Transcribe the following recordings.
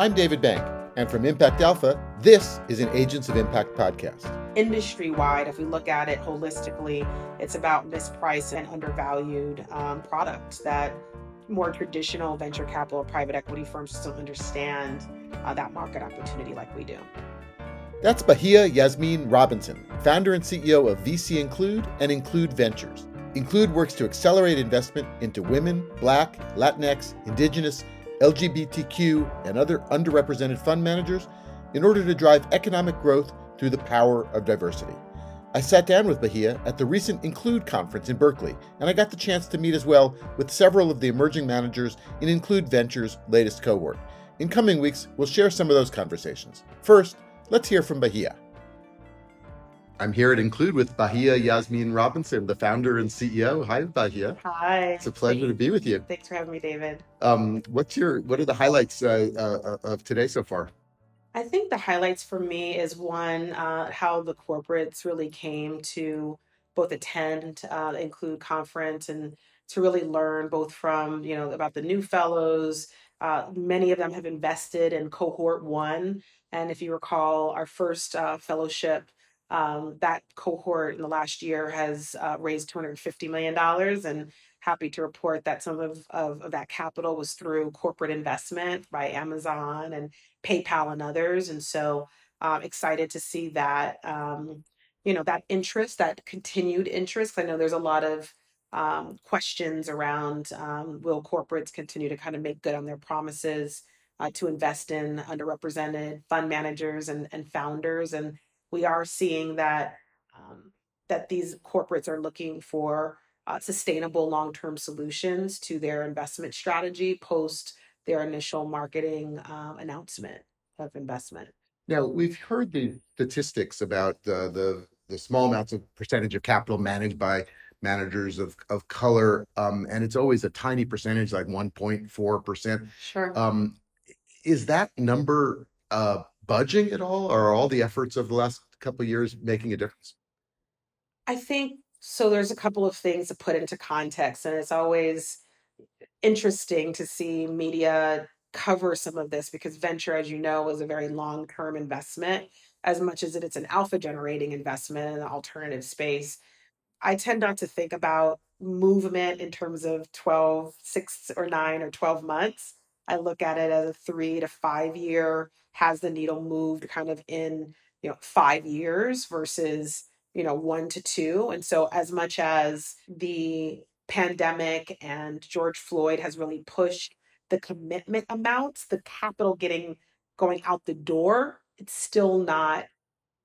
I'm David Bank, and from Impact Alpha, this is an Agents of Impact podcast. Industry wide, if we look at it holistically, it's about mispriced and undervalued um, products that more traditional venture capital private equity firms still understand uh, that market opportunity like we do. That's Bahiyah Yasmeen Robinson, founder and CEO of VC Include and Include Ventures. Include works to accelerate investment into women, Black, Latinx, Indigenous, LGBTQ, and other underrepresented fund managers in order to drive economic growth through the power of diversity. I sat down with Bahiyah at the recent Include conference in Berkeley, and I got the chance to meet as well with several of the emerging managers in Include Ventures' latest cohort. In coming weeks, we'll share some of those conversations. First, let's hear from Bahiyah. I'm here at Include with Bahiyah Yasmeen Robinson, the founder and CEO. Hi, Bahiyah. Hi. It's a pleasure to be with you. Thanks for having me, David. Um, what's your What are the highlights uh, uh, of today so far? I think the highlights for me is one, uh, how the corporates really came to both attend, uh, include conference, and to really learn both from you know about the new fellows. Uh, many of them have invested in cohort one, and if you recall, our first uh, fellowship um, that cohort in the last year has uh, raised $250 million and happy to report that some of, of, of, that capital was through corporate investment by Amazon and PayPal and others. And so uh, excited to see that, um, you know, that interest, that continued interest. I know there's a lot of um, questions around um, will corporates continue to kind of make good on their promises uh, to invest in underrepresented fund managers and, and founders. And we are seeing that um, that these corporates are looking for uh, sustainable long-term solutions to their investment strategy post their initial marketing um, announcement of investment. Now we've heard the statistics about the the, the small amounts of percentage of capital managed by managers of, of color, um, and it's always a tiny percentage, like 1.4%. Sure. Um, is that number uh, budging at all, or are all the efforts of the last couple of years making a difference? I think so. There's a couple of things to put into context, and it's always interesting to see media cover some of this because venture, as you know, is a very long term investment. As much as it's an alpha generating investment in the alternative space, I tend not to think about movement in terms of 12, six or nine or 12 months. I look at it as a three to five year has the needle moved kind of in you know five years versus you know one to two. And so as much as the pandemic and george floyd has really pushed the commitment amounts the capital getting going out the door it's still not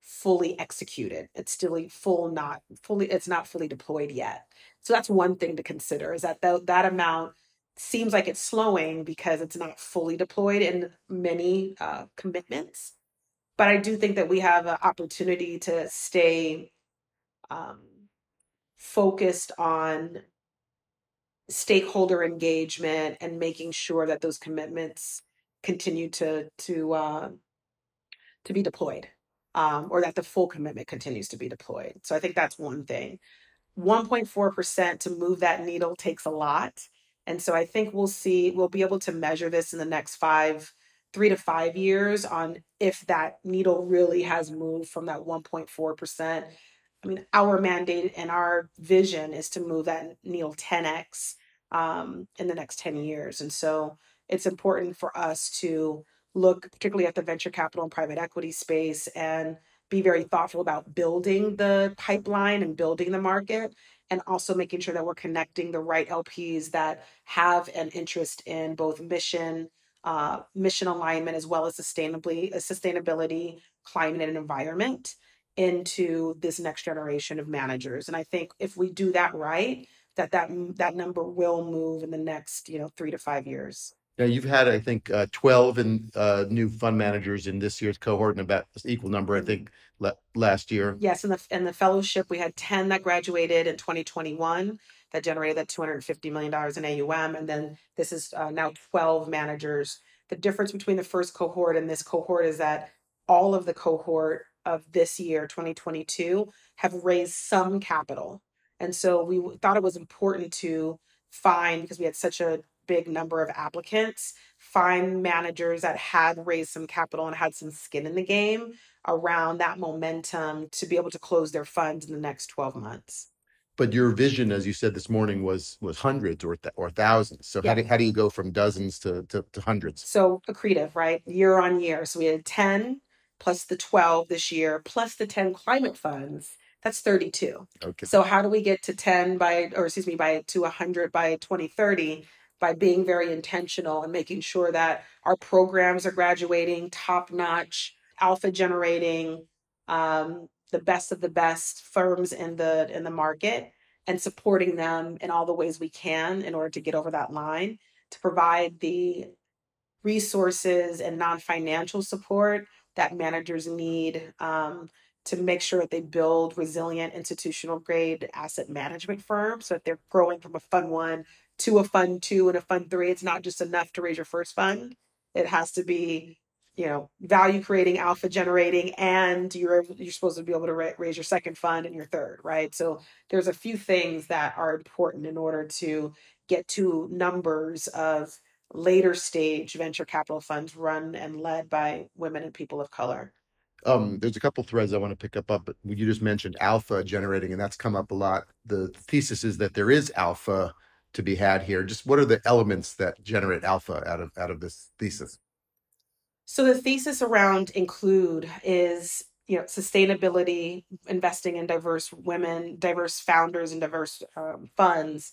fully executed. It's still full not fully it's not fully deployed yet. So that's one thing to consider is that th- that amount seems like it's slowing because it's not fully deployed in many uh, commitments. But I do think that we have an opportunity to stay um, focused on stakeholder engagement and making sure that those commitments continue to to uh, to be deployed, um, or that the full commitment continues to be deployed. So I think that's one thing. 1.4% to move that needle takes a lot. And so I think we'll see, we'll be able to measure this in the next five, three to five years on if that needle really has moved from that 1.4%. I mean, our mandate and our vision is to move that needle 10x um, in the next 10 years. And so it's important for us to look particularly at the venture capital and private equity space and be very thoughtful about building the pipeline and building the market and also making sure that we're connecting the right LPs that have an interest in both mission, uh, mission alignment, as well as sustainably uh, sustainability, climate, and environment into this next generation of managers. And I think if we do that right, that that that number will move in the next you know three to five years. Yeah, you've had, I think, uh, 12 in, uh, new fund managers in this year's cohort and about equal number, I think, last year. Yes, in the in the fellowship, we had 10 that graduated in 2021 that generated that $250 million in AUM. And then this is uh, now 12 managers. The difference between the first cohort and this cohort is that all of the cohort of this year, 2022, have raised some capital. And so we thought it was important to find, because we had such a big number of applicants, find managers that had raised some capital and had some skin in the game around that momentum to be able to close their funds in the next 12 months. But your vision, as you said this morning, was was hundreds or th- or thousands. So Yeah. how do how do you go from dozens to to, to hundreds? So accretive, right? Year on year. So we had 10 plus the 12 this year, plus the 10 climate funds. That's 32. Okay. So how do we get to 10 by, or excuse me, by to 100 by 2030? By being very intentional and making sure that our programs are graduating top notch, alpha generating, um, the best of the best firms in the in the market, and supporting them in all the ways we can in order to get over that line to provide the resources and non-financial support that managers need um, to make sure that they build resilient institutional grade asset management firms so that they're growing from a fund one to a fund two and a fund three. It's not just enough to raise your first fund. It has to be, you know, value creating, alpha generating, and you're you're supposed to be able to ra- raise your second fund and your third, right? So there's a few things that are important in order to get to numbers of later stage venture capital funds run and led by women and people of color. Um, there's a couple threads I want to pick up, up, but you just mentioned alpha generating, and that's come up a lot. The thesis is that there is alpha to be had here. Just what are the elements that generate alpha out of out of this thesis? So the thesis around include is you know sustainability, investing in diverse women, diverse founders, and diverse um, funds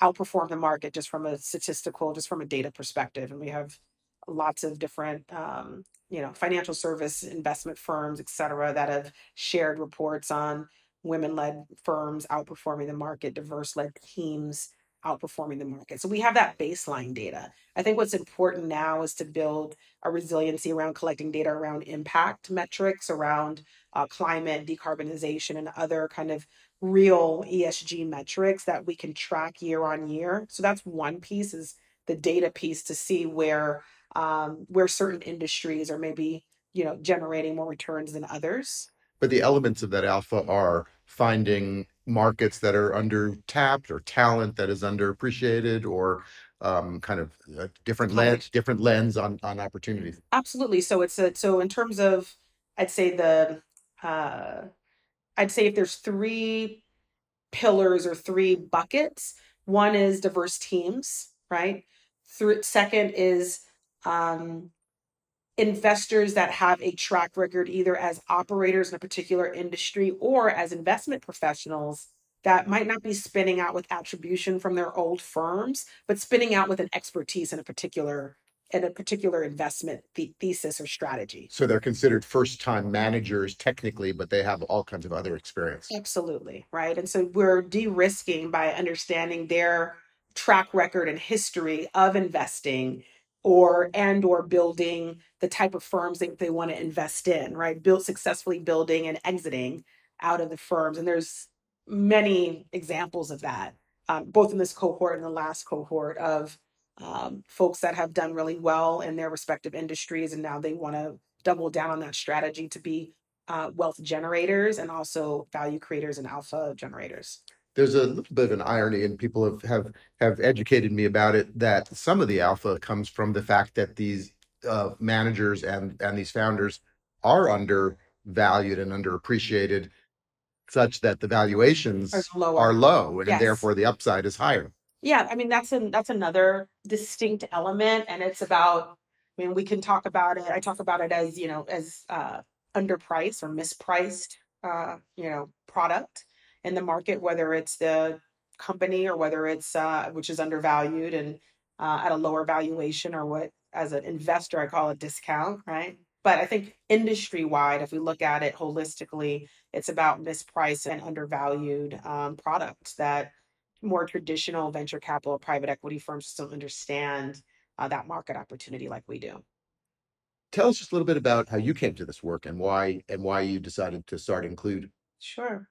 outperform the market just from a statistical, just from a data perspective. And we have lots of different um, you know financial service investment firms, et cetera, that have shared reports on women-led firms outperforming the market, diverse-led teams outperforming the market. So we have that baseline data. I think what's important now is to build a resiliency around collecting data around impact metrics, around uh, climate, decarbonization, and other kind of real ESG metrics that we can track year on year. So that's one piece is the data piece to see where um, where certain industries are maybe you know generating more returns than others. But the elements of that alpha are finding markets that are under tapped or talent that is underappreciated or um, kind of a different lens, different lens on on opportunities. Absolutely. So it's a so in terms of I'd say the uh, I'd say if there's three pillars or three buckets, one is diverse teams, right? Through, second is um, investors that have a track record either as operators in a particular industry or as investment professionals that might not be spinning out with attribution from their old firms, but spinning out with an expertise in a particular in a particular investment the- thesis or strategy. So they're considered first-time managers technically, but they have all kinds of other experience. Absolutely, right? And so we're de-risking by understanding their track record and history of investing or and or building the type of firms that they want to invest in, right? Build successfully building and exiting out of the firms. And there's many examples of that, um, both in this cohort and the last cohort of um, folks that have done really well in their respective industries, and now they want to double down on that strategy to be uh, wealth generators and also value creators and alpha generators. There's a little bit of an irony, and people have have have educated me about it. That some of the alpha comes from the fact that these uh, managers and and these founders are undervalued and underappreciated, such that the valuations lower. are low, and Yes. therefore the upside is higher. Yeah, I mean that's an that's another distinct element, and it's about. I mean, we can talk about it. I talk about it as you know as uh, underpriced or mispriced, uh, you know, product in the market, whether it's the company or whether it's uh, which is undervalued and uh, at a lower valuation, or what as an investor I call a discount, right? But I think industry wide, if we look at it holistically, it's about mispriced and undervalued um, products that more traditional venture capital private equity firms just don't understand uh, that market opportunity like we do. Tell us just a little bit about how you came to this work and why and why you decided to start Include. Sure.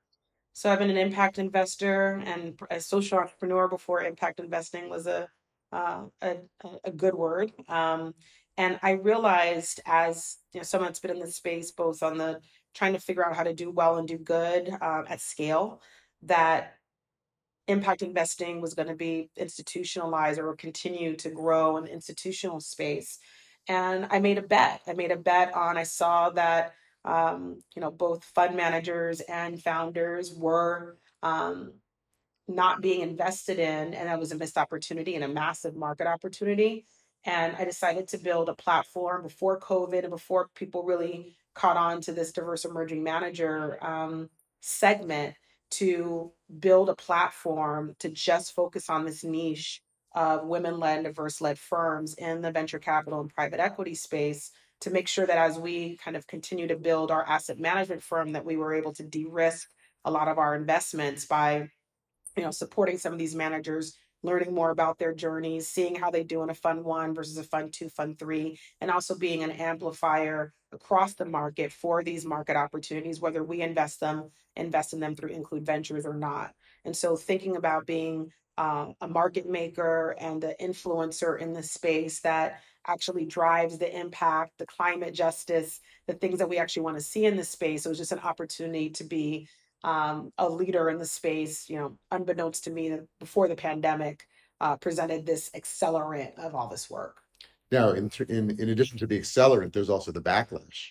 So I've been an impact investor and a social entrepreneur before impact investing was a uh, a, a good word. Um, and I realized as you know, someone that's been in this space, both on the trying to figure out how to do well and do good um, at scale, that impact investing was going to be institutionalized or continue to grow in the institutional space. And I made a bet. I made a bet on, I saw that, um, you know, both fund managers and founders were um, not being invested in, and that was a missed opportunity and a massive market opportunity. And I decided to build a platform before COVID and before people really caught on to this diverse emerging manager um, segment to build a platform to just focus on this niche of women led, diverse led firms in the venture capital and private equity space to make sure that as we kind of continue to build our asset management firm, that we were able to de risk a lot of our investments by you know supporting some of these managers learning more about their journeys seeing how they do in a fund one versus a fund two fund three and also being an amplifier across the market for these market opportunities whether we invest them invest in them through include ventures or not. And so thinking about being uh, a market maker and an influencer in the space that actually drives the impact the climate justice the things that we actually want to see in this space it was just an opportunity to be um, a leader in the space, you know, unbeknownst to me before the pandemic, uh, presented this accelerant of all this work. Now, in, in in addition to the accelerant, there's also the backlash,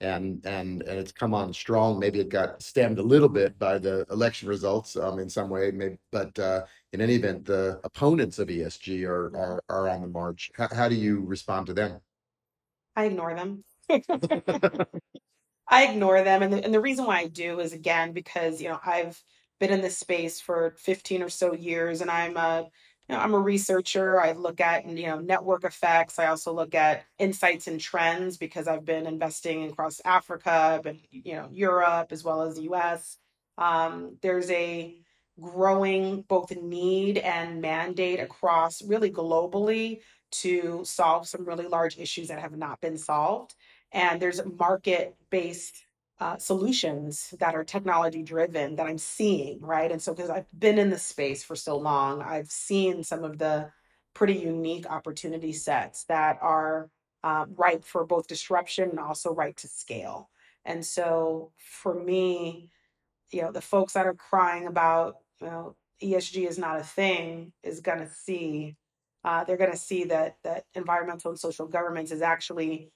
and and and it's come on strong. Maybe it got stemmed a little bit by the election results, um, in some way. Maybe, but uh, in any event, the opponents of ESG are are, are on the march. How, how do you respond to them? I ignore them. I ignore them. And the, and the reason why I do is again, because, you know, I've been in this space for 15 or so years and I'm a, you know, I'm a researcher. I look at, you know, network effects. I also look at insights and trends because I've been investing across Africa, but, you know, Europe as well as the US. Um, there's a growing both need and mandate across really globally to solve some really large issues that have not been solved and there's market based uh, solutions that are technology driven that I'm seeing, right? And so, because I've been in the space for so long, I've seen some of the pretty unique opportunity sets that are uh, ripe for both disruption and also ripe to scale. And so, for me, you know, the folks that are crying about, know, ESG is not a thing is going to see, uh, they're going to see that that environmental and social governance is actually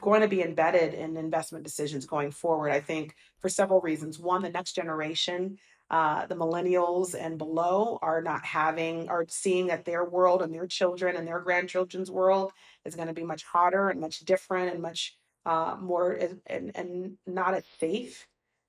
going to be embedded in investment decisions going forward. I think for several reasons. One, the next generation, uh, the millennials and below, are not having, are seeing that their world and their children and their grandchildren's world is going to be much hotter and much different and much uh, more and, and not as safe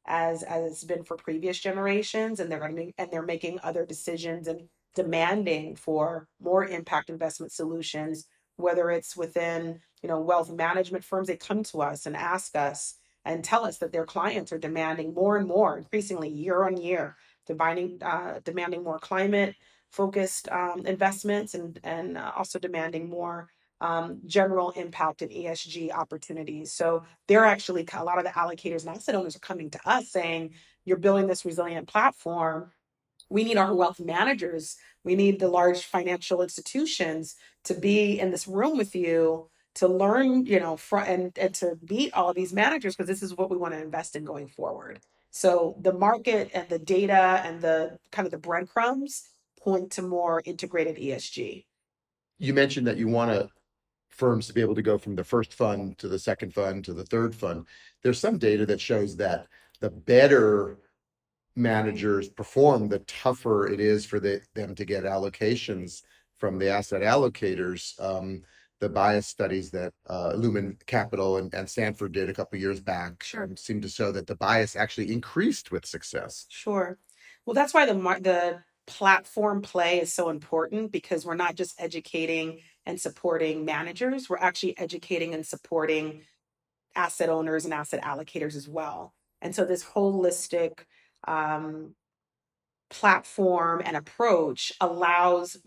as as it's been for previous generations. And they're going to be, and they're making other decisions and demanding for more impact investment solutions whether it's within you know wealth management firms they come to us and ask us and tell us that their clients are demanding more and more increasingly year on year demanding uh, demanding more climate focused um, investments and and uh, also demanding more um, general impact and ESG opportunities. So they're actually a lot of the allocators and asset owners are coming to us saying, "You're building this resilient platform. We need our wealth managers. We need the large financial institutions to be in this room with you to learn you know fr- and, and to meet all of these managers because this is what we want to invest in going forward. So the market and the data and the kind of the breadcrumbs point to more integrated esg you mentioned that you want to firms to be able to go from the first fund to the second fund to the third fund there's some data that shows that the better managers perform, the tougher it is for the, them to get allocations from the asset allocators. Um, the bias studies that uh, Lumen Capital and, and Stanford did a couple years back Sure. um, seem to show that the bias actually increased with success. Sure. Well, that's why the mar- the platform play is so important because we're not just educating and supporting managers, we're actually educating and supporting asset owners and asset allocators as well. And so this holistic um, platform and approach allows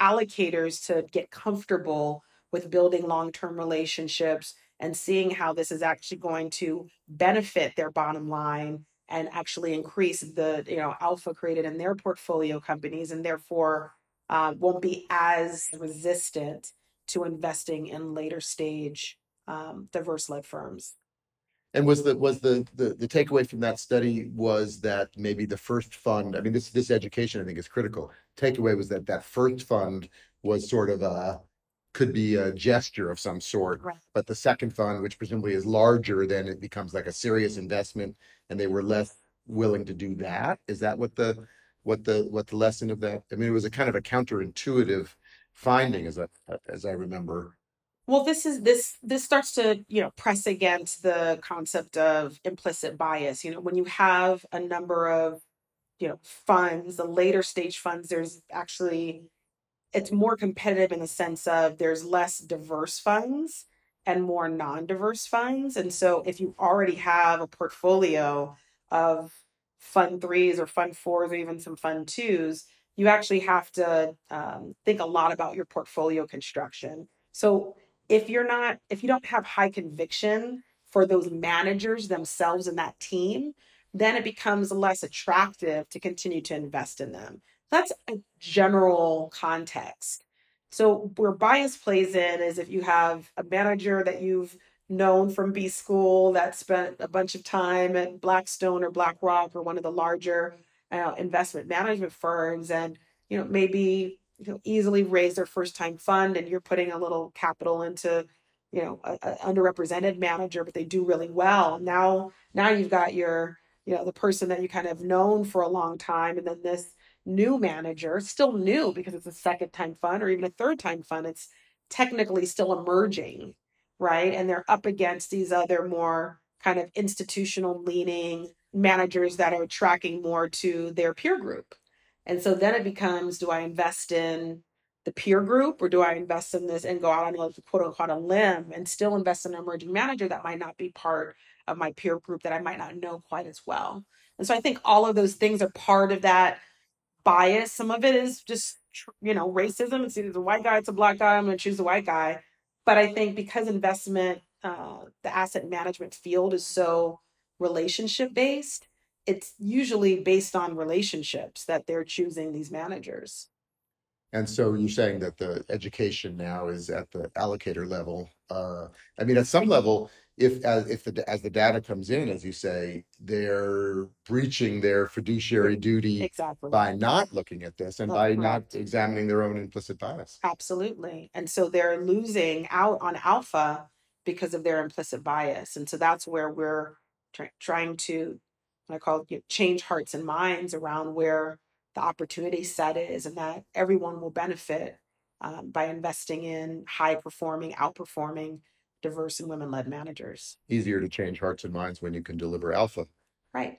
allocators to get comfortable with building long term relationships and seeing how this is actually going to benefit their bottom line and actually increase the you know alpha created in their portfolio companies and therefore uh, won't be as resistant to investing in later stage um, diverse led firms And was the was the, the the takeaway from that study was that maybe the first fund, I mean, this this education I think is critical. Takeaway was that that first fund was sort of a could be a gesture of some sort, Right. but the second fund, which presumably is larger, then it becomes like a serious investment, and they were less willing to do that. Is that what the what the what the lesson of that? I mean, it was a kind of a counterintuitive finding, as I as I remember. Well, this is this this starts to, you know, press against the concept of implicit bias. You know, when you have a number of, you know, funds, the later stage funds, there's actually it's more competitive in the sense of there's less diverse funds and more non-diverse funds. And so if you already have a portfolio of fund threes or fun fours or even some fun twos, you actually have to um, think a lot about your portfolio construction. So if you're not, if you don't have high conviction for those managers themselves and that team, then it becomes less attractive to continue to invest in them. That's a general context. So where bias plays in is if you have a manager that you've known from B school that spent a bunch of time at Blackstone or BlackRock or one of the larger uh, investment management firms, and you know maybe you know easily raise their first time fund, and you're putting a little capital into you know a, a underrepresented manager, but they do really well. Now now you've got your you know the person that you kind of known for a long time, and then this new manager, still new because it's a second time fund or even a third time fund, it's technically still emerging, right? And they're up against these other more kind of institutional leaning managers that are tracking more to their peer group. And so then it becomes do I invest in the peer group or do I invest in this and go out on a quote unquote a limb and still invest in an emerging manager that might not be part of my peer group that I might not know quite as well? And so I think all of those things are part of that bias. Some of it is just, you know, racism. It's either a white guy, it's a black guy. I'm going to choose the white guy. But I think because investment, uh, the asset management field is so relationship based, it's usually based on relationships that they're choosing these managers. And so you're saying that the education now is at the allocator level. Uh, I mean, at some level, if as if the as the data comes in, as you say, they're breaching their fiduciary duty Exactly. by not looking at this and by not examining their own implicit bias. Absolutely. And so they're losing out on alpha because of their implicit bias. And so that's where we're try- trying to, I call it, you know, change hearts and minds around where the opportunity set is and that everyone will benefit um, by investing in high performing, outperforming, diverse and women led managers. Easier to change hearts and minds when you can deliver alpha. Right.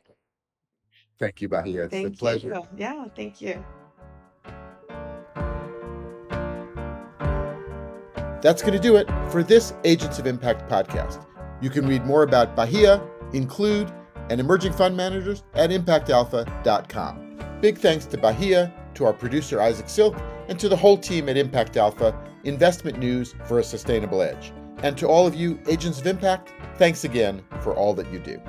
Thank you, Bahiyah. It's a Thank pleasure. you. Yeah. Thank you. That's going to do it for this Agents of Impact podcast. You can read more about Bahiyah, Include, and emerging fund managers at impactalpha.com. Big thanks to Bahiyah, to our producer Isaac Silk, and to the whole team at Impact Alpha, investment news for a sustainable edge. And to all of you, Agents of Impact, thanks again for all that you do.